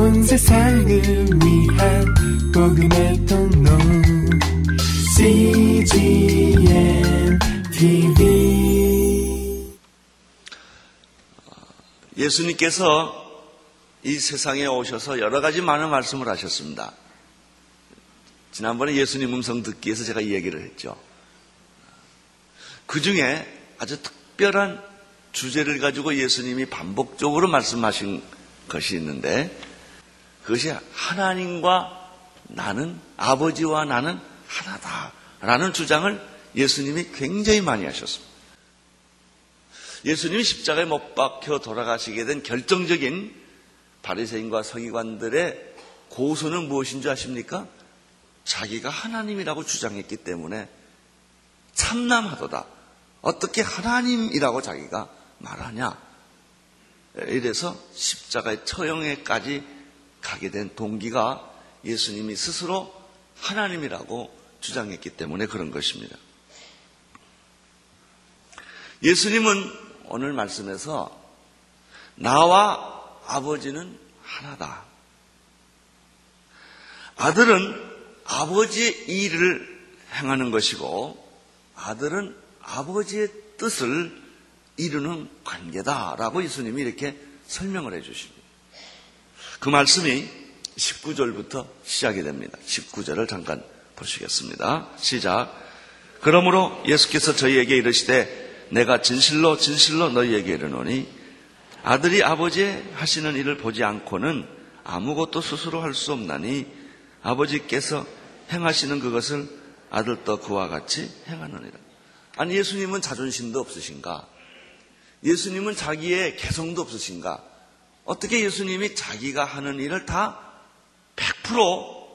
온 세상을 위한 복음의 통로 CGM TV 예수님께서 이 세상에 오셔서 여러 가지 많은 말씀을 하셨습니다. 지난번에 예수님 음성 듣기 위해서 제가 이 얘기를 했죠. 그 중에 아주 특별한 주제를 가지고 예수님이 반복적으로 말씀하신 것이 있는데 그것이 하나님과 나는 아버지와 나는 하나다라는 주장을 예수님이 굉장히 많이 하셨습니다. 예수님이 십자가에 못 박혀 돌아가시게 된 결정적인 바리새인과 서기관들의 고소는 무엇인 줄 아십니까? 자기가 하나님이라고 주장했기 때문에 참남하도다. 어떻게 하나님이라고 자기가 말하냐? 이래서 십자가의 처형에까지 가게 된 동기가 예수님이 스스로 하나님이라고 주장했기 때문에 그런 것입니다. 예수님은 오늘 말씀에서 나와 아버지는 하나다. 아들은 아버지의 일을 행하는 것이고 아들은 아버지의 뜻을 이루는 관계다라고 예수님이 이렇게 설명을 해 주십니다. 그 말씀이 19절부터 시작이 됩니다. 19절을 잠깐 보시겠습니다. 시작. 그러므로 예수께서 저희에게 이르시되 내가 진실로 진실로 너희에게 이르노니 아들이 아버지의 하시는 일을 보지 않고는 아무것도 스스로 할 수 없나니 아버지께서 행하시는 그것을 아들도 그와 같이 행하느니라. 아니 예수님은 자존심도 없으신가? 예수님은 자기의 개성도 없으신가? 어떻게 예수님이 자기가 하는 일을 다 100%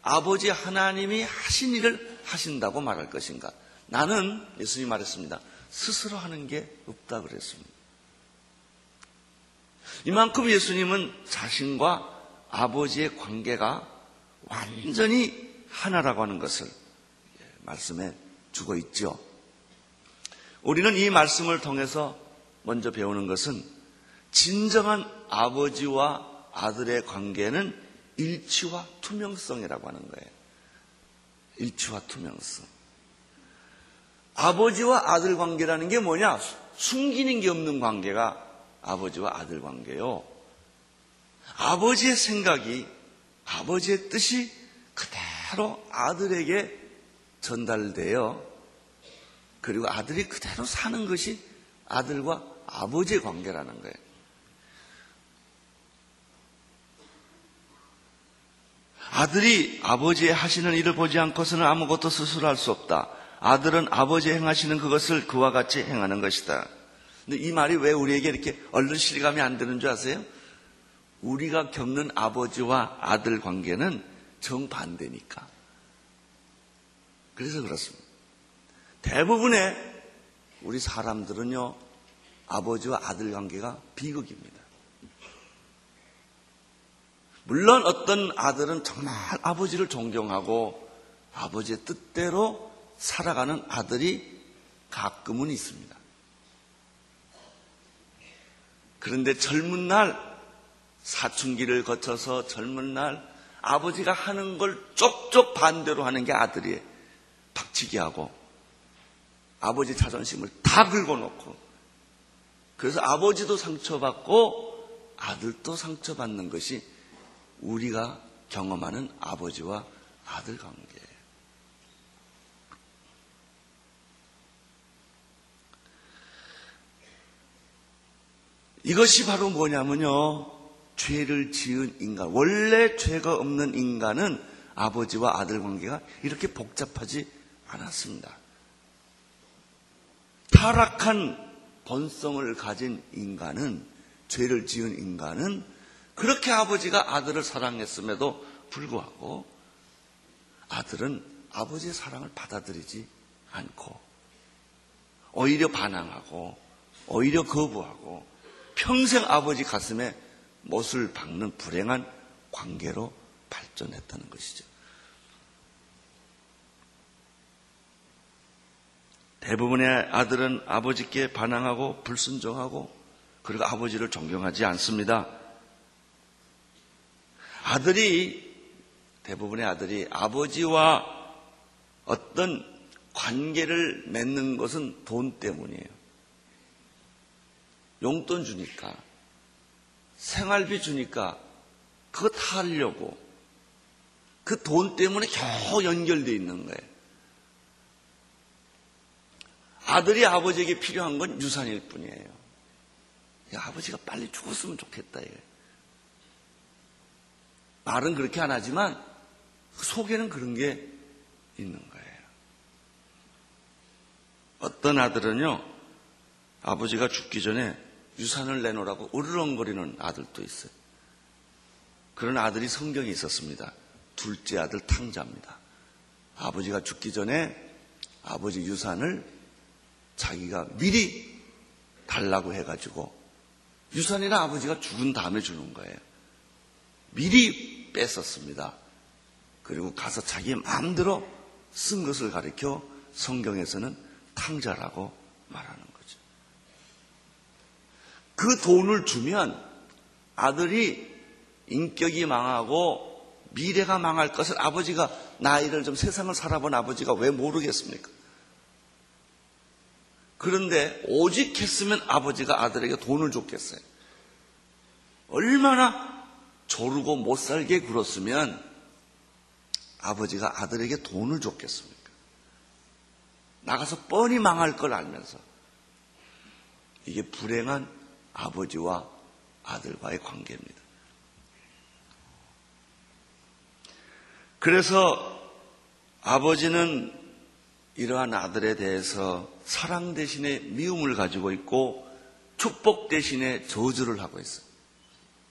아버지 하나님이 하신 일을 하신다고 말할 것인가? 나는 예수님 말했습니다. 스스로 하는 게 없다 그랬습니다. 이만큼 예수님은 자신과 아버지의 관계가 완전히 하나라고 하는 것을 말씀해 주고 있죠. 우리는 이 말씀을 통해서 먼저 배우는 것은 진정한 아버지와 아들의 관계는 일치와 투명성이라고 하는 거예요. 일치와 투명성. 아버지와 아들 관계라는 게 뭐냐? 숨기는 게 없는 관계가 아버지와 아들 관계요. 아버지의 생각이, 아버지의 뜻이 그대로 아들에게 전달되어 그리고 아들이 그대로 사는 것이 아들과 아버지의 관계라는 거예요. 아들이 아버지의 하시는 일을 보지 않고서는 아무것도 스스로 할 수 없다. 아들은 아버지 행하시는 그것을 그와 같이 행하는 것이다. 근데 이 말이 왜 우리에게 이렇게 얼른 실감이 안 되는 줄 아세요? 우리가 겪는 아버지와 아들 관계는 정반대니까. 그래서 그렇습니다. 대부분의 우리 사람들은요, 아버지와 아들 관계가 비극입니다. 물론 어떤 아들은 정말 아버지를 존경하고 아버지의 뜻대로 살아가는 아들이 가끔은 있습니다. 그런데 젊은 날 사춘기를 거쳐서 젊은 날 아버지가 하는 걸 쪽쪽 반대로 하는 게 아들이에요. 박치기 하고 아버지 자존심을 다 긁어놓고 그래서 아버지도 상처받고 아들도 상처받는 것이 우리가 경험하는 아버지와 아들 관계예요. 이것이 바로 뭐냐면요. 죄를 지은 인간, 원래 죄가 없는 인간은 아버지와 아들 관계가 이렇게 복잡하지 않았습니다. 타락한 본성을 가진 인간은 죄를 지은 인간은 그렇게 아버지가 아들을 사랑했음에도 불구하고 아들은 아버지의 사랑을 받아들이지 않고 오히려 반항하고 오히려 거부하고 평생 아버지 가슴에 못을 박는 불행한 관계로 발전했다는 것이죠. 대부분의 아들은 아버지께 반항하고 불순종하고 그리고 아버지를 존경하지 않습니다. 아들이 대부분의 아들이 아버지와 어떤 관계를 맺는 것은 돈 때문이에요. 용돈 주니까 생활비 주니까 그거 다 하려고 그 돈 때문에 겨우 연결되어 있는 거예요. 아들이 아버지에게 필요한 건 유산일 뿐이에요. 야, 아버지가 빨리 죽었으면 좋겠다. 이거예요. 말은 그렇게 안 하지만 그 속에는 그런 게 있는 거예요. 어떤 아들은요, 아버지가 죽기 전에 유산을 내놓으라고 으르렁거리는 아들도 있어요. 그런 아들이 성경에 있었습니다. 둘째 아들 탕자입니다. 아버지가 죽기 전에 아버지 유산을 자기가 미리 달라고 해가지고 유산이나 아버지가 죽은 다음에 주는 거예요. 미리 뺐었습니다. 그리고 가서 자기 마음대로 쓴 것을 가리켜 성경에서는 탕자라고 말하는 거죠. 그 돈을 주면 아들이 인격이 망하고 미래가 망할 것을 아버지가 나이를 좀 세상을 살아본 아버지가 왜 모르겠습니까? 그런데 오직 했으면 아버지가 아들에게 돈을 줬겠어요. 얼마나 조르고 못 살게 굴었으면 아버지가 아들에게 돈을 줬겠습니까? 나가서 뻔히 망할 걸 알면서 이게 불행한 아버지와 아들과의 관계입니다. 그래서 아버지는 이러한 아들에 대해서 사랑 대신에 미움을 가지고 있고 축복 대신에 저주를 하고 있어요.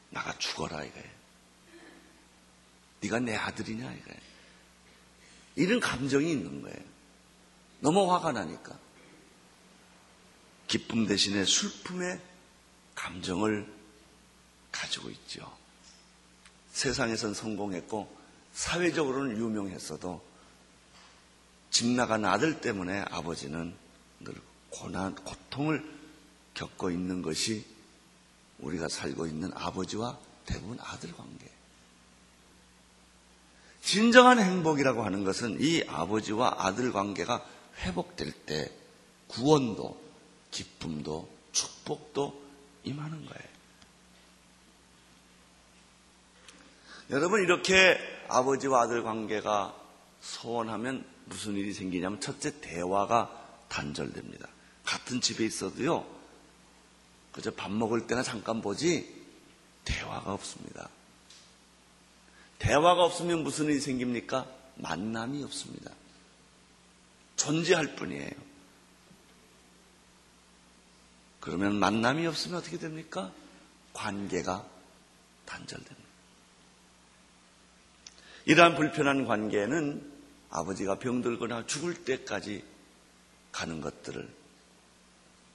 나가 죽어라 이거예요. 네가 내 아들이냐 이거예요. 이런 감정이 있는 거예요. 너무 화가 나니까. 기쁨 대신에 슬픔의 감정을 가지고 있죠. 세상에선 성공했고 사회적으로는 유명했어도 집 나간 아들 때문에 아버지는 늘 고난, 고통을 겪고 있는 것이 우리가 살고 있는 아버지와 대부분 아들 관계. 진정한 행복이라고 하는 것은 이 아버지와 아들 관계가 회복될 때 구원도 기쁨도 축복도 임하는 거예요. 여러분 이렇게 아버지와 아들 관계가 소원하면 무슨 일이 생기냐면 첫째 대화가 단절됩니다. 같은 집에 있어도요. 그저 밥 먹을 때나 잠깐 보지 대화가 없습니다. 대화가 없으면 무슨 일이 생깁니까? 만남이 없습니다. 존재할 뿐이에요. 그러면 만남이 없으면 어떻게 됩니까? 관계가 단절됩니다. 이러한 불편한 관계는 아버지가 병들거나 죽을 때까지 가는 것들을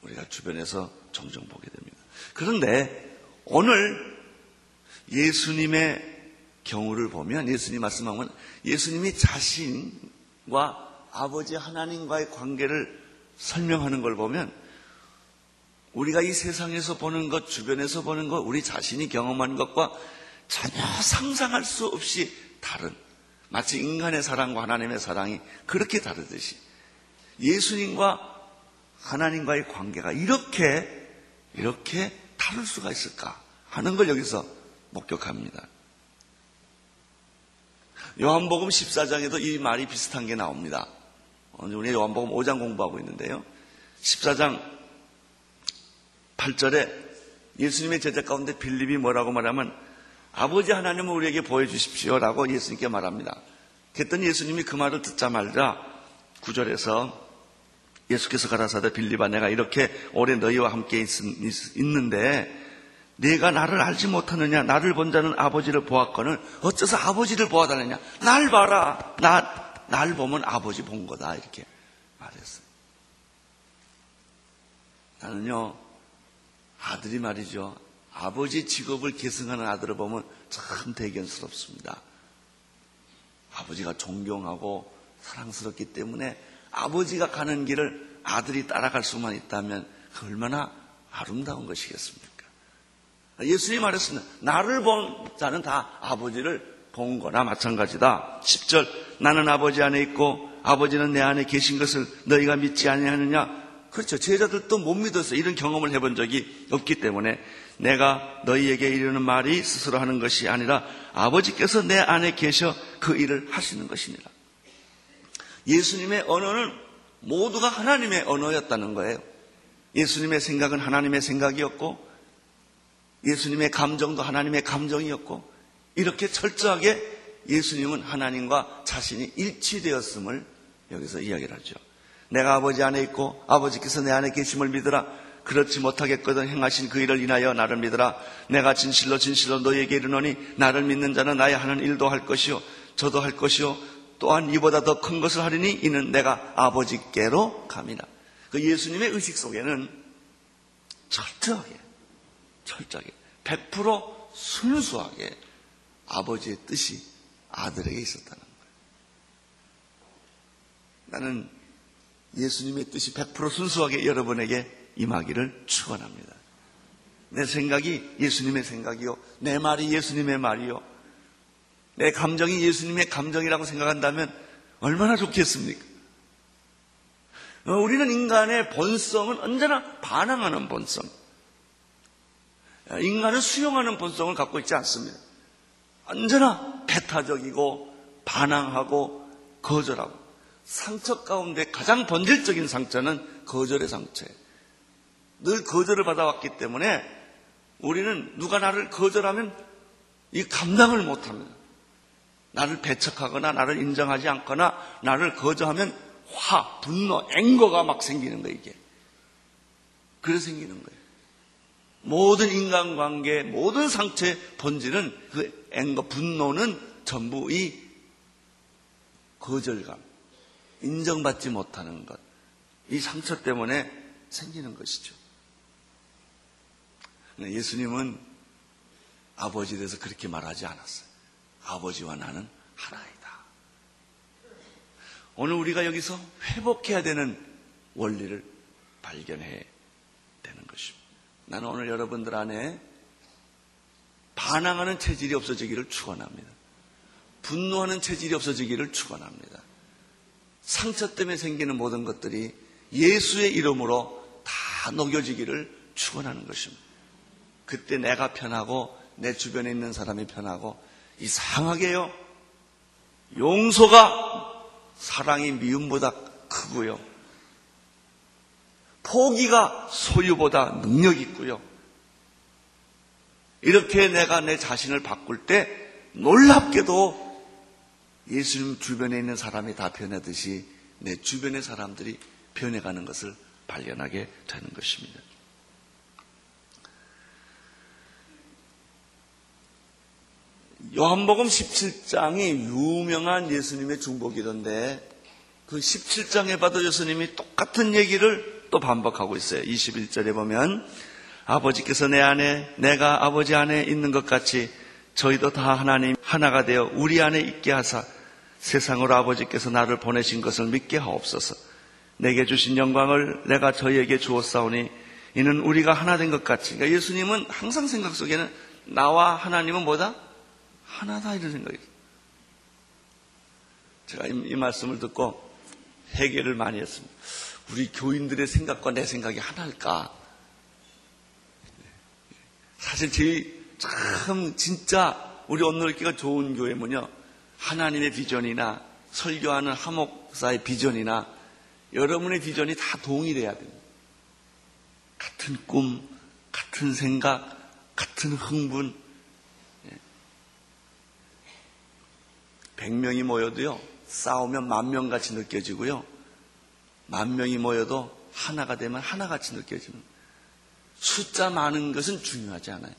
우리가 주변에서 종종 보게 됩니다. 그런데 오늘 예수님의 경우를 보면 예수님 말씀하면 예수님이 자신과 아버지 하나님과의 관계를 설명하는 걸 보면 우리가 이 세상에서 보는 것, 주변에서 보는 것, 우리 자신이 경험한 것과 전혀 상상할 수 없이 다른 마치 인간의 사랑과 하나님의 사랑이 그렇게 다르듯이 예수님과 하나님과의 관계가 이렇게 이렇게 다를 수가 있을까 하는 걸 여기서 목격합니다. 요한복음 14장에도 이 말이 비슷한 게 나옵니다. 오늘 우리 요한복음 5장 공부하고 있는데요. 14장 8절에 예수님의 제자 가운데 빌립이 뭐라고 말하면 아버지 하나님을 우리에게 보여주십시오라고 예수님께 말합니다. 그랬더니 예수님이 그 말을 듣자마자 구절에서 예수께서 가라사대 빌리바 내가 이렇게 오래 너희와 함께 있, 있는데 네가 나를 알지 못하느냐? 나를 본 자는 아버지를 보았거늘 어째서 아버지를 보아달느냐? 날 봐라. 나, 날 보면 아버지 본 거다. 이렇게 말했어요. 나는요 아들이 말이죠. 아버지 직업을 계승하는 아들을 보면 참 대견스럽습니다. 아버지가 존경하고 사랑스럽기 때문에 아버지가 가는 길을 아들이 따라갈 수만 있다면 그 얼마나 아름다운 것이겠습니까? 예수님이 말했습니다. 나를 본 자는 다 아버지를 본 거나 마찬가지다. 10절 나는 아버지 안에 있고 아버지는 내 안에 계신 것을 너희가 믿지 아니하느냐? 그렇죠. 제자들도 못 믿어서 이런 경험을 해본 적이 없기 때문에 내가 너희에게 이르는 말이 스스로 하는 것이 아니라 아버지께서 내 안에 계셔 그 일을 하시는 것이니라. 예수님의 언어는 모두가 하나님의 언어였다는 거예요. 예수님의 생각은 하나님의 생각이었고 예수님의 감정도 하나님의 감정이었고 이렇게 철저하게 예수님은 하나님과 자신이 일치되었음을 여기서 이야기를 하죠. 내가 아버지 안에 있고 아버지께서 내 안에 계심을 믿으라. 그렇지 못하겠거든 행하신 그 일을 인하여 나를 믿으라. 내가 진실로 진실로 너희에게 이르노니 나를 믿는 자는 나의 하는 일도 할 것이요 저도 할 것이요 또한 이보다 더 큰 것을 하리니 이는 내가 아버지께로 감이라. 그 예수님의 의식 속에는 철저하게 철저하게 100% 순수하게 아버지의 뜻이 아들에게 있었다는 거예요. 나는 예수님의 뜻이 100% 순수하게 여러분에게 임하기를 축원합니다. 내 생각이 예수님의 생각이요. 내 말이 예수님의 말이요. 내 감정이 예수님의 감정이라고 생각한다면 얼마나 좋겠습니까? 어, 우리는 인간의 본성은 언제나 반항하는 본성. 인간은 수용하는 본성을 갖고 있지 않습니다. 언제나 배타적이고 반항하고 거절하고 상처 가운데 가장 본질적인 상처는 거절의 상처예요. 늘 거절을 받아왔기 때문에 우리는 누가 나를 거절하면 이 감당을 못합니다. 나를 배척하거나 나를 인정하지 않거나 나를 거절하면 화, 분노, 앵거가 막 생기는 거예요, 이게. 그래 생기는 거예요. 모든 인간관계, 모든 상처의 본질은 그 앵거, 분노는 전부 이 거절감, 인정받지 못하는 것, 이 상처 때문에 생기는 것이죠. 예수님은 아버지에 대해서 그렇게 말하지 않았어요. 아버지와 나는 하나이다. 오늘 우리가 여기서 회복해야 되는 원리를 발견해야 되는 것입니다. 나는 오늘 여러분들 안에 반항하는 체질이 없어지기를 축원합니다. 분노하는 체질이 없어지기를 축원합니다. 상처 때문에 생기는 모든 것들이 예수의 이름으로 다 녹여지기를 축원하는 것입니다. 그때 내가 편하고 내 주변에 있는 사람이 편하고 이상하게요. 용서가 사랑이 미움보다 크고요. 포기가 소유보다 능력 있고요. 이렇게 내가 내 자신을 바꿀 때 놀랍게도 예수님 주변에 있는 사람이 다 변하듯이 내 주변의 사람들이 변해가는 것을 발견하게 되는 것입니다. 요한복음 17장이 유명한 예수님의 중복이던데 그 17장에 봐도 예수님이 똑같은 얘기를 또 반복하고 있어요. 21절에 보면 아버지께서 내 안에 내가 아버지 안에 있는 것 같이 저희도 다 하나님 하나가 되어 우리 안에 있게 하사 세상으로 아버지께서 나를 보내신 것을 믿게 하옵소서. 내게 주신 영광을 내가 저희에게 주었사오니 이는 우리가 하나 된 것 같이. 그러니까 예수님은 항상 생각 속에는 나와 하나님은 뭐다? 하나다 이런 생각이 있어요. 제가 이, 이 말씀을 듣고 해결을 많이 했습니다. 우리 교인들의 생각과 내 생각이 하나일까? 사실 제일 참 진짜 우리 온누리교가 좋은 교회 뭐냐 하나님의 비전이나 설교하는 하목사의 비전이나 여러분의 비전이 다 동일해야 됩니다. 같은 꿈, 같은 생각, 같은 흥분. 100명이 예. 모여도요, 싸우면 만 명같이 느껴지고요, 만 명이 모여도 하나가 되면 하나같이 느껴지는. 숫자 많은 것은 중요하지 않아요.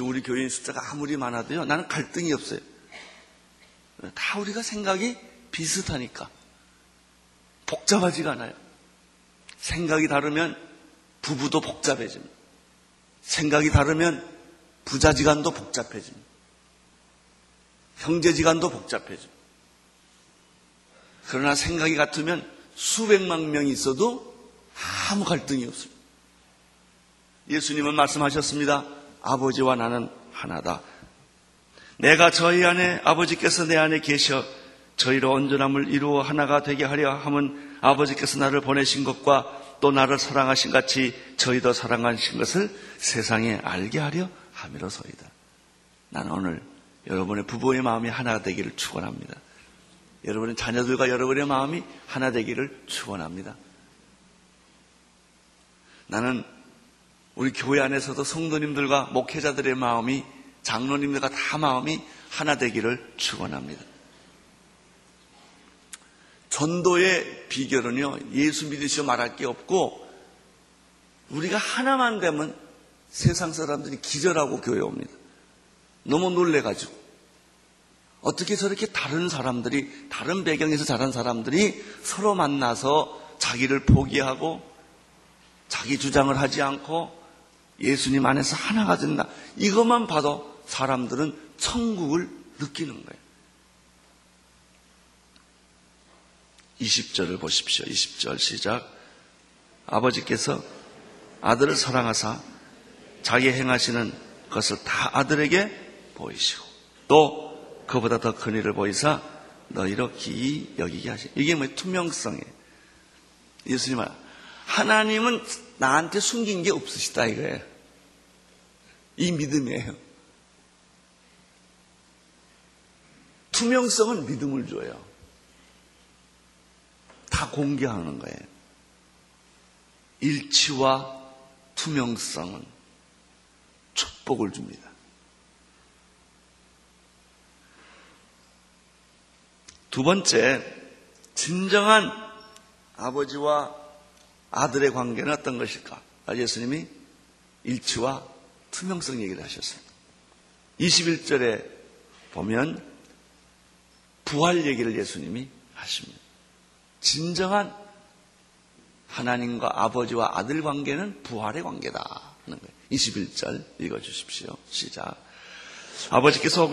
우리 교인 숫자가 아무리 많아도요, 나는 갈등이 없어요. 다 우리가 생각이 비슷하니까. 복잡하지가 않아요. 생각이 다르면 부부도 복잡해집니다. 생각이 다르면 부자지간도 복잡해집니다. 형제지간도 복잡해집니다. 그러나 생각이 같으면 수백만 명이 있어도 아무 갈등이 없습니다. 예수님은 말씀하셨습니다. 아버지와 나는 하나다. 내가 저희 안에 아버지께서 내 안에 계셔 저희로 온전함을 이루어 하나가 되게 하려 함은 아버지께서 나를 보내신 것과 또 나를 사랑하신 같이 저희도 사랑하신 것을 세상에 알게 하려 함이로소이다. 나는 오늘 여러분의 부부의 마음이 하나가 되기를 축원합니다. 여러분의 자녀들과 여러분의 마음이 하나 되기를 축원합니다. 나는 우리 교회 안에서도 성도님들과 목회자들의 마음이 장로님들과 다 마음이 하나 되기를 축원합니다. 전도의 비결은요 예수 믿으시오 말할 게 없고 우리가 하나만 되면 세상 사람들이 기절하고 교회 옵니다. 너무 놀래가지고 어떻게 저렇게 다른 사람들이 다른 배경에서 자란 사람들이 서로 만나서 자기를 포기하고 자기 주장을 하지 않고 예수님 안에서 하나가 된다. 이것만 봐도 사람들은 천국을 느끼는 거예요. 20절을 보십시오. 20절 시작. 아버지께서 아들을 사랑하사 자기 행하시는 것을 다 아들에게 보이시고 또 그보다 더 큰 일을 보이사 너희로 기이 여기게 하시. 이게 뭐 투명성이에요. 예수님 말 하나님은 나한테 숨긴 게 없으시다 이거예요. 이 믿음이에요. 투명성은 믿음을 줘요. 다 공개하는 거예요. 일치와 투명성은 축복을 줍니다. 두 번째, 진정한 아버지와 아들의 관계는 어떤 것일까? 예수님이 일치와 투명성 얘기를 하셨어요. 21절에 보면 부활 얘기를 예수님이 하십니다. 진정한 하나님과 아버지와 아들 관계는 부활의 관계다 하는 거예요. 21절 읽어 주십시오. 시작. 아버지께서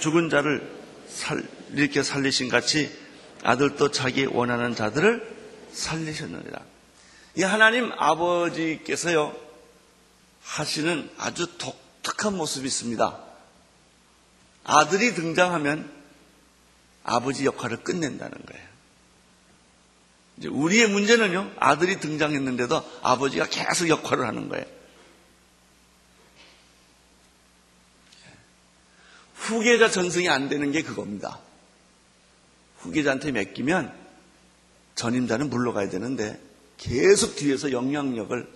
죽은 자를 살, 이렇게 살리신 같이 아들도 자기 원하는 자들을 살리셨느니라. 이 하나님 아버지께서요, 하시는 아주 독특한 모습이 있습니다. 아들이 등장하면 아버지 역할을 끝낸다는 거예요. 우리의 문제는요, 아들이 등장했는데도 아버지가 계속 역할을 하는 거예요. 후계자 전승이 안 되는 게 그겁니다. 후계자한테 맡기면 전임자는 물러가야 되는데 계속 뒤에서 영향력을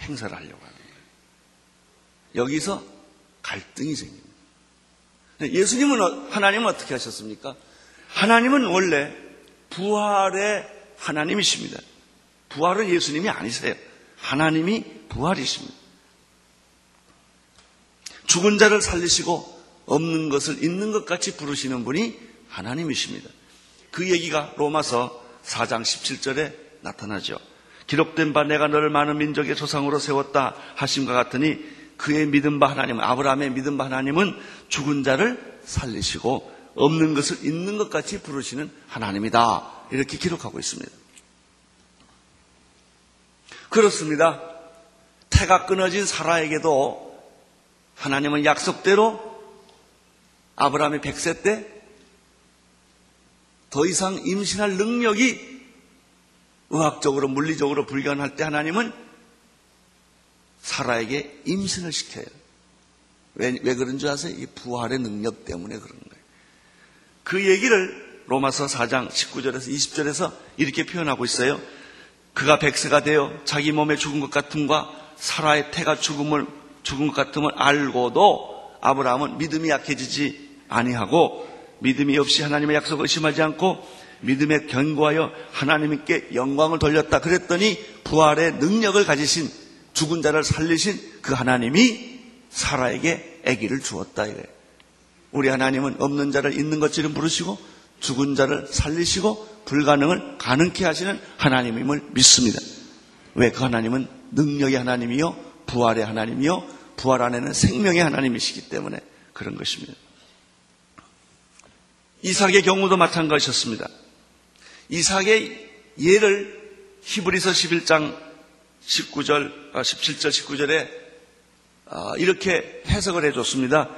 행사를 하려고 하는 거예요. 여기서 갈등이 생깁니다. 예수님은, 어, 하나님은 어떻게 하셨습니까? 하나님은 원래 부활의 하나님이십니다. 부활은 예수님이 아니세요. 하나님이 부활이십니다. 죽은 자를 살리시고 없는 것을 있는 것 같이 부르시는 분이 하나님이십니다. 그 얘기가 로마서 4장 17절에 나타나죠. 기록된 바 내가 너를 많은 민족의 조상으로 세웠다 하심과 같으니 그의 믿음 바 하나님은 아브라함의 믿음 바 하나님은 죽은 자를 살리시고 없는 것을 있는 것 같이 부르시는 하나님이다. 이렇게 기록하고 있습니다. 그렇습니다. 태가 끊어진 사라에게도 하나님은 약속대로 아브라함의 100세 때 더 이상 임신할 능력이 의학적으로 물리적으로 불가능할 때 하나님은 사라에게 임신을 시켜요. 왜, 왜 그런 줄 아세요? 이 부활의 능력 때문에 그런 거예요. 그 얘기를 로마서 4장 19절에서 20절에서 이렇게 표현하고 있어요. 그가 백세가 되어 자기 몸에 죽은 것 같음과 사라의 태가 죽음을 죽은 것 같음을 알고도 아브라함은 믿음이 약해지지 아니하고 믿음이 없이 하나님의 약속을 의심하지 않고 믿음에 견고하여 하나님께 영광을 돌렸다. 그랬더니 부활의 능력을 가지신 죽은 자를 살리신 그 하나님이 사라에게 아기를 주었다 이거예요. 우리 하나님은 없는 자를 있는 것처럼 부르시고 죽은 자를 살리시고 불가능을 가능케 하시는 하나님임을 믿습니다. 왜 그 하나님은 능력의 하나님이요, 부활의 하나님이요, 부활 안에는 생명의 하나님이시기 때문에 그런 것입니다. 이삭의 경우도 마찬가지였습니다. 이삭의 예를 히브리서 11장 19절, 17절, 19절에 이렇게 해석을 해줬습니다.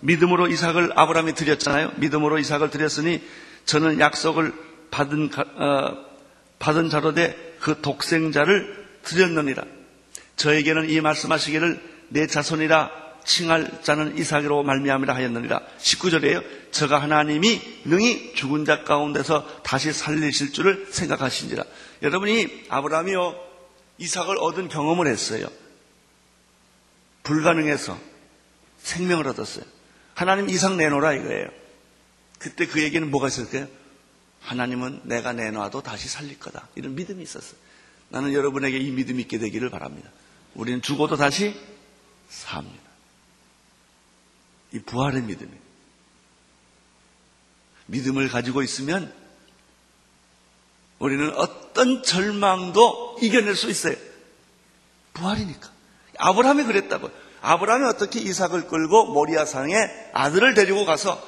믿음으로 이삭을 아브라함이 드렸잖아요. 믿음으로 이삭을 드렸으니 저는 약속을 받은 어, 받은 자로 돼 그 독생자를 드렸느니라. 저에게는 이 말씀하시기를 내 자손이라 칭할 자는 이삭으로 말미암이라 하였느니라. 19절이에요. 저가 하나님이 능히 죽은 자 가운데서 다시 살리실 줄을 생각하신지라. 여러분이 아브라함이요 이삭을 얻은 경험을 했어요. 불가능해서 생명을 얻었어요. 하나님 이삭 내놓으라 이거예요. 그때 그에게는 뭐가 있을까요? 하나님은 내가 내놔도 다시 살릴 거다. 이런 믿음이 있었어요. 나는 여러분에게 이 믿음이 있게 되기를 바랍니다. 우리는 죽어도 다시 삽니다. 이 부활의 믿음이 믿음을 가지고 있으면 우리는 어떤 절망도 이겨낼 수 있어요. 부활이니까. 아브라함이 그랬다고. 아브라함이 어떻게 이삭을 끌고 모리아상에 아들을 데리고 가서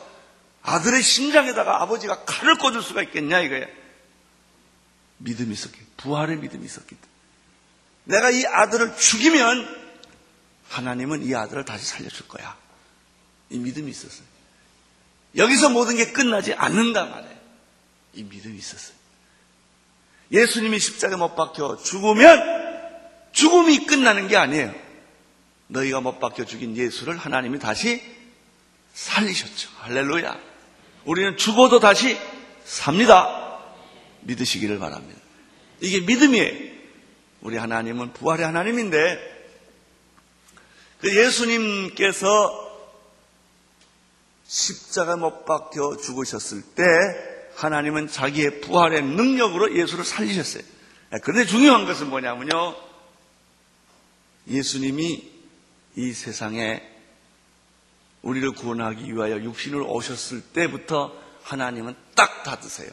아들의 심장에다가 아버지가 칼을 꽂을 수가 있겠냐 이거예요. 믿음이 있었기, 부활의 믿음이 있었기 때문에. 내가 이 아들을 죽이면 하나님은 이 아들을 다시 살려줄 거야. 이 믿음이 있었어요. 여기서 모든 게 끝나지 않는다 말이에요. 이 믿음이 있었어요. 예수님이 십자가에 못 박혀 죽으면 죽음이 끝나는 게 아니에요. 너희가 못 박혀 죽인 예수를 하나님이 다시 살리셨죠. 할렐루야. 우리는 죽어도 다시 삽니다. 믿으시기를 바랍니다. 이게 믿음이에요. 우리 하나님은 부활의 하나님인데 그 예수님께서 십자가 못 박혀 죽으셨을 때 하나님은 자기의 부활의 능력으로 예수를 살리셨어요. 그런데 중요한 것은 뭐냐면요. 예수님이 이 세상에 우리를 구원하기 위하여 육신을 오셨을 때부터 하나님은 딱 닫으세요.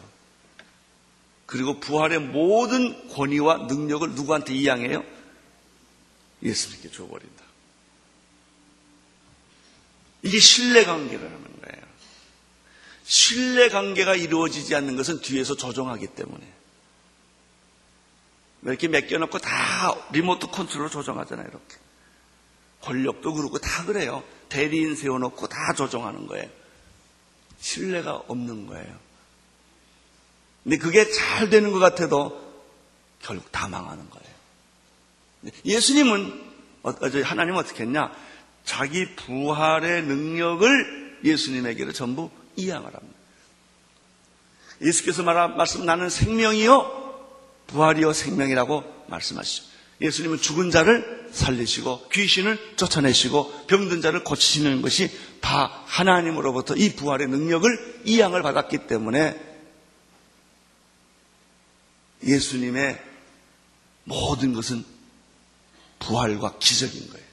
그리고 부활의 모든 권위와 능력을 누구한테 이양해요? 예수님께 줘버린다. 이게 신뢰관계라는 거예요. 신뢰관계가 이루어지지 않는 것은 뒤에서 조정하기 때문에. 이렇게 맡겨놓고 다 리모트 컨트롤 조정하잖아요, 이렇게. 권력도 그렇고 다 그래요. 대리인 세워놓고 다 조정하는 거예요. 신뢰가 없는 거예요. 근데 그게 잘 되는 것 같아도 결국 다 망하는 거예요. 예수님은, 어, 하나님은 어떻게 했냐? 자기 부활의 능력을 예수님에게로 전부 이양을 합니다. 예수께서 말한 말씀 나는 생명이요 부활이요 생명이라고 말씀하시죠. 예수님은 죽은 자를 살리시고 귀신을 쫓아내시고 병든 자를 고치시는 것이 다 하나님으로부터 이 부활의 능력을 이양을 받았기 때문에 예수님의 모든 것은 부활과 기적인 거예요.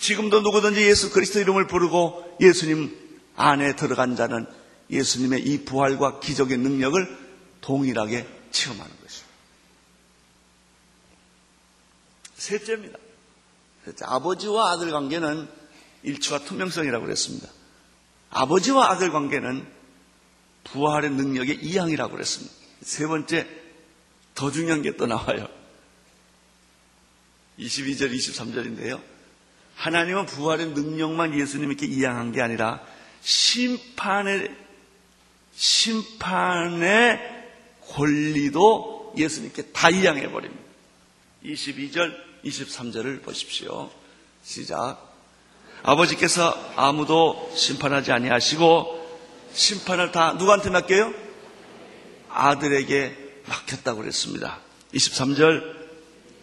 지금도 누구든지 예수 그리스도 이름을 부르고 예수님 안에 들어간 자는 예수님의 이 부활과 기적의 능력을 동일하게 체험하는 것입니다. 셋째입니다. 셋째, 아버지와 아들 관계는 일치와 투명성이라고 그랬습니다. 아버지와 아들 관계는 부활의 능력의 이양이라고 그랬습니다. 세 번째, 더 중요한 게 또 나와요. 22절, 23절인데요. 하나님은 부활의 능력만 예수님께 이양한 게 아니라 심판의 심판의 권리도 예수님께 다 이양해 버립니다. 22절, 23절을 보십시오. 시작. 아버지께서 아무도 심판하지 아니하시고 심판을 다 누구한테 맡겨요? 아들에게 맡겼다고 그랬습니다. 23절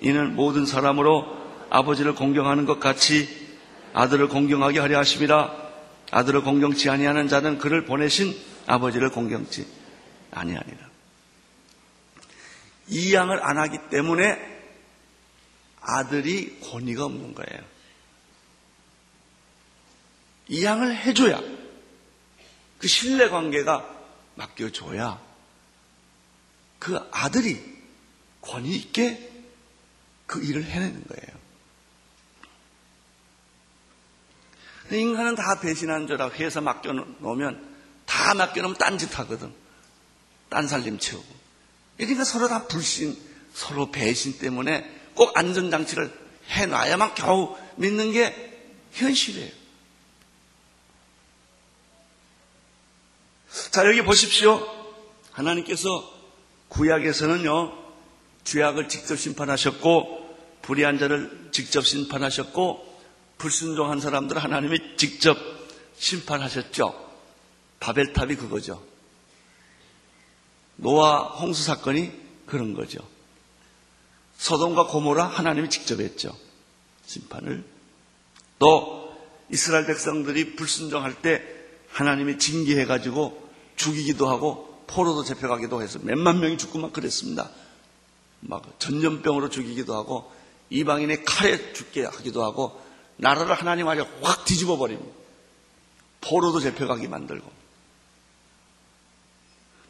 이는 모든 사람으로 아버지를 공경하는 것 같이 아들을 공경하게 하려 하심이라 아들을 공경치 아니하는 자는 그를 보내신 아버지를 공경치 아니하니라. 이 양을 안 하기 때문에 아들이 권위가 없는 거예요. 이 양을 해줘야 그 신뢰 관계가 맡겨줘야 그 아들이 권위 있게 그 일을 해내는 거예요. 인간은 다 배신한 자라 해서 맡겨놓으면 다 맡겨놓으면 딴짓 하거든. 딴 살림 채우고. 그러니까 서로 다 불신, 서로 배신 때문에 꼭 안전장치를 해놔야만 겨우 믿는 게 현실이에요. 자, 여기 보십시오. 하나님께서 구약에서는요, 죄악을 직접 심판하셨고, 불의한 자를 직접 심판하셨고, 불순종한 사람들 하나님이 직접 심판하셨죠. 바벨탑이 그거죠. 노아 홍수 사건이 그런 거죠. 소돔과 고모라 하나님이 직접 했죠. 심판을. 또 이스라엘 백성들이 불순종할 때 하나님이 징계해가지고 죽이기도 하고 포로도 잡혀가기도 해서 몇만 명이 죽고만 그랬습니다. 막 전염병으로 죽이기도 하고 이방인의 칼에 죽게 하기도 하고 나라를 하나님 아래 확 뒤집어 버립니다. 포로도 잡혀가게 만들고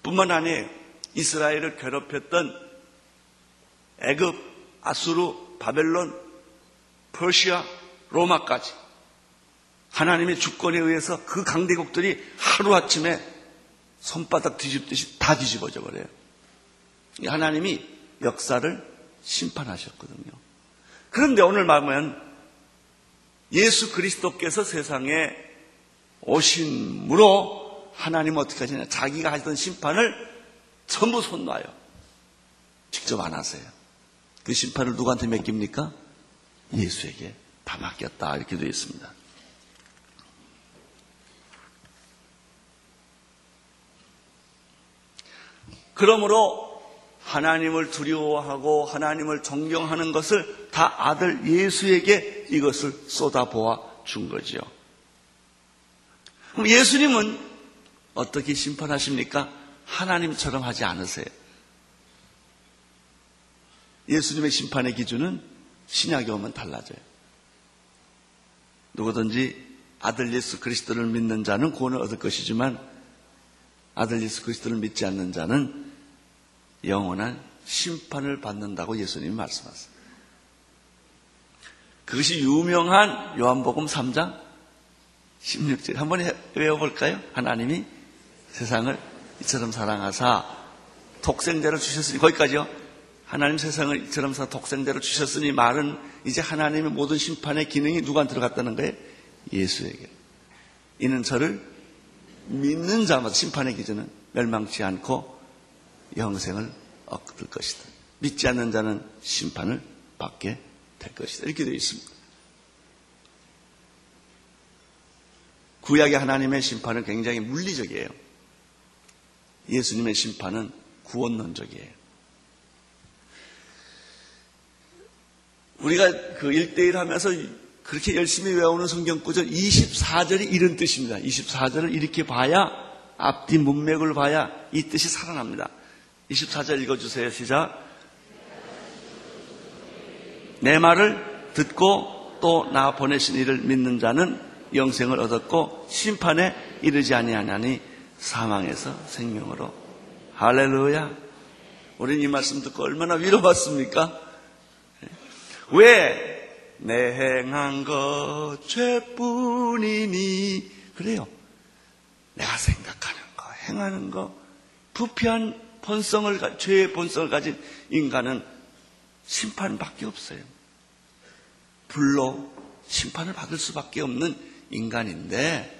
뿐만 아니에요. 이스라엘을 괴롭혔던 애굽, 아수르, 바벨론, 퍼시아, 로마까지 하나님의 주권에 의해서 그 강대국들이 하루아침에 손바닥 뒤집듯이 다 뒤집어져 버려요. 하나님이 역사를 심판하셨거든요. 그런데 오늘 말하면 예수 그리스도께서 세상에 오신무로 하나님 어떻게 하시냐. 자기가 하시던 심판을 전부 손 놔요. 직접 안 하세요. 그 심판을 누구한테 맡깁니까? 예수에게 다 맡겼다. 이렇게 되어 있습니다. 그러므로 하나님을 두려워하고 하나님을 존경하는 것을 다 아들 예수에게 이것을 쏟아보아 준 거죠. 그럼 예수님은 어떻게 심판하십니까? 하나님처럼 하지 않으세요. 예수님의 심판의 기준은 신약에 오면 달라져요. 누구든지 아들 예수 그리스도를 믿는 자는 구원을 얻을 것이지만 아들 예수 그리스도를 믿지 않는 자는 영원한 심판을 받는다고 예수님이 말씀하세요. 그것이 유명한 요한복음 3장 16절 한번 외워볼까요? 하나님이 세상을 이처럼 사랑하사 독생자를 주셨으니 거기까지요. 하나님 세상을 이처럼 사 독생자를 주셨으니 말은 이제 하나님의 모든 심판의 기능이 누구한테 들어갔다는 거예요? 예수에게. 이는 저를 믿는 자마다 심판의 기준은 멸망치 않고 영생을 얻을 것이다. 믿지 않는 자는 심판을 받게 될 것이다. 이렇게 되어 있습니다. 구약의 하나님의 심판은 굉장히 물리적이에요. 예수님의 심판은 구원론적이에요. 우리가 그 1대1 하면서 그렇게 열심히 외우는 성경 구절 24절이 이런 뜻입니다. 24절을 이렇게 봐야 앞뒤 문맥을 봐야 이 뜻이 살아납니다. 24절 읽어주세요. 시작. 내 말을 듣고 또 나 보내신 이를 믿는 자는 영생을 얻었고 심판에 이르지 아니하나니 사망에서 생명으로 할렐루야. 우리는 이 말씀 듣고 얼마나 위로받습니까? 왜? 내 행한 것 죄뿐이니 그래요. 내가 생각하는 거, 행하는 거, 부패한 본성을 죄의 본성을 가진 인간은 심판밖에 없어요. 불로 심판을 받을 수밖에 없는 인간인데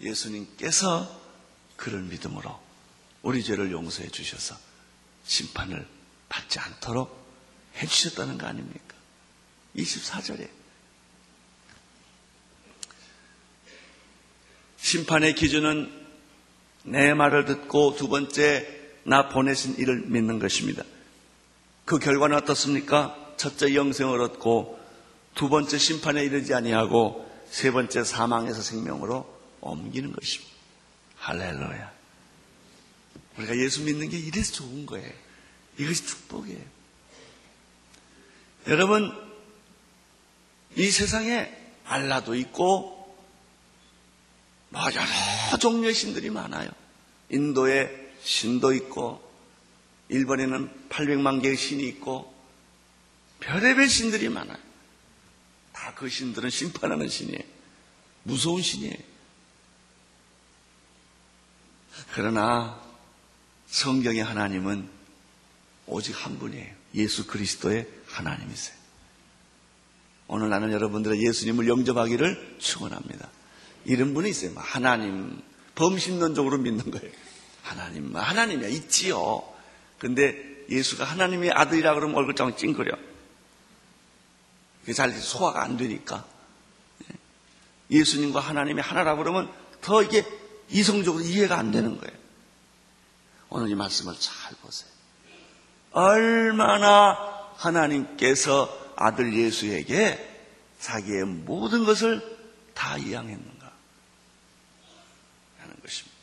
예수님께서 그를 믿음으로 우리 죄를 용서해 주셔서 심판을 받지 않도록 해 주셨다는 거 아닙니까? 24절에 심판의 기준은 내 말을 듣고 두 번째 나 보내신 이를 믿는 것입니다. 그 결과는 어떻습니까? 첫째 영생을 얻고 두 번째 심판에 이르지 아니하고 세 번째 사망에서 생명으로 옮기는 것입니다. 할렐루야. 우리가 예수 믿는 게 이래서 좋은 거예요. 이것이 축복이에요. 여러분, 이 세상에 알라도 있고, 뭐 여러 종류의 신들이 많아요. 인도에 신도 있고, 일본에는 800만 개의 신이 있고, 별의별 신들이 많아요. 다 그 신들은 심판하는 신이에요. 무서운 신이에요. 그러나 성경의 하나님은 오직 한 분이에요. 예수 그리스도의 하나님이세요. 오늘 나는 여러분들의 예수님을 영접하기를 축원합니다. 이런 분이 있어요. 뭐 하나님 범신론적으로 믿는 거예요. 하나님, 뭐 하나님이야 있지요. 근데 예수가 하나님의 아들이라 그러면 얼굴장을 찡그려. 그게 잘 소화가 안 되니까. 예수님과 하나님이 하나라 그러면 더 이게 이성적으로 이해가 안 되는 거예요. 오늘 이 말씀을 잘 보세요. 얼마나 하나님께서 아들 예수에게 자기의 모든 것을 다 이양했는가 것입니다.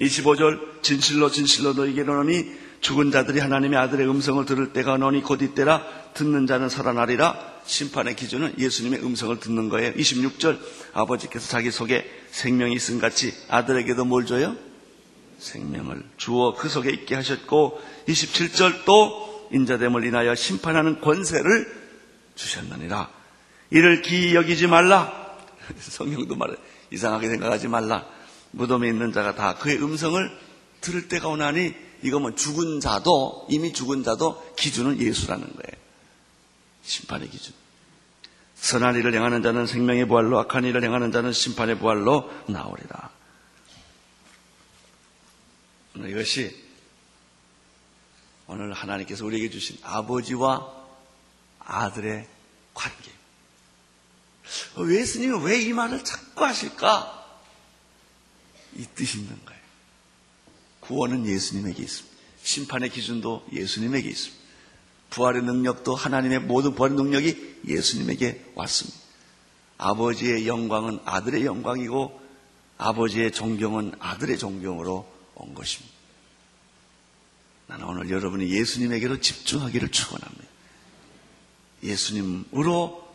25절 진실로 진실로 너희에게 이르노니 죽은 자들이 하나님의 아들의 음성을 들을 때가 너니 곧 이때라 듣는 자는 살아나리라 심판의 기준은 예수님의 음성을 듣는 거예요. 26절 아버지께서 자기 속에 생명이 있음 같이 아들에게도 뭘 줘요? 생명을 주어 그 속에 있게 하셨고 27절 또 인자됨을 인하여 심판하는 권세를 주셨느니라. 이를 기이 여기지 말라. 성경도 말해 이상하게 생각하지 말라. 무덤에 있는 자가 다 그의 음성을 들을 때가 오나니 이거면 죽은 자도 이미 죽은 자도 기준은 예수라는 거예요. 심판의 기준. 선한 일을 행하는 자는 생명의 부활로 악한 일을 행하는 자는 심판의 부활로 나오리라. 이것이 오늘 하나님께서 우리에게 주신 아버지와 아들의 관계. 왜 예수님이 왜 이 말을 자꾸 하실까? 이 뜻이 있는 거예요. 구원은 예수님에게 있습니다. 심판의 기준도 예수님에게 있습니다. 부활의 능력도 하나님의 모든 부활의 능력이 예수님에게 왔습니다. 아버지의 영광은 아들의 영광이고 아버지의 존경은 아들의 존경으로 온 것입니다. 나는 오늘 여러분이 예수님에게로 집중하기를 축원합니다. 예수님으로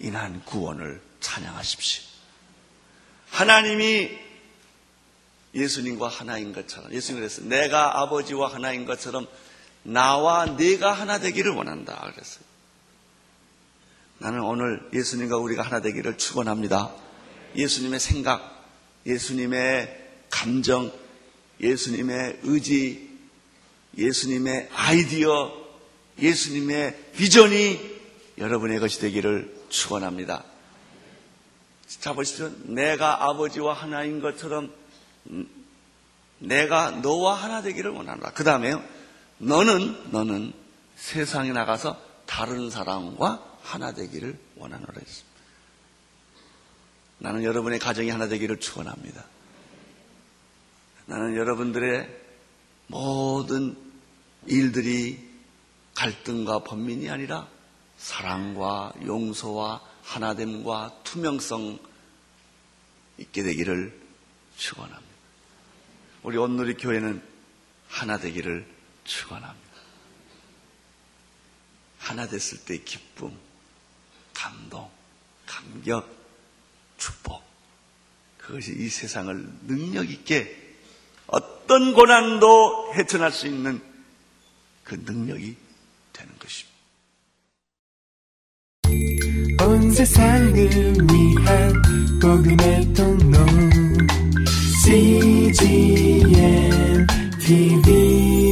인한 구원을 찬양하십시오. 하나님이 예수님과 하나인 것처럼 예수님 그랬어요. 내가 아버지와 하나인 것처럼 나와 네가 하나 되기를 원한다 그랬어요. 나는 오늘 예수님과 우리가 하나 되기를 축원합니다. 예수님의 생각, 예수님의 감정, 예수님의 의지, 예수님의 아이디어, 예수님의 비전이 여러분의 것이 되기를 축원합니다. 자 보십시오. 내가 아버지와 하나인 것처럼 내가 너와 하나 되기를 원한다. 그 다음에요. 너는 너는 세상에 나가서 다른 사람과 하나 되기를 원하노라 했습니다. 나는 여러분의 가정이 하나 되기를 축원합니다. 나는 여러분들의 모든 일들이 갈등과 번민이 아니라 사랑과 용서와 하나됨과 투명성 있게 되기를 축원합니다. 우리 온누리 교회는 하나 되기를 축원합니다. 하나 됐을 때 기쁨, 감동, 감격, 축복 그것이 이 세상을 능력 있게 어떤 고난도 헤쳐날 수 있는 그 능력이 되는 것입니다. 온 세상을 위한 복음의 통로 CGM TV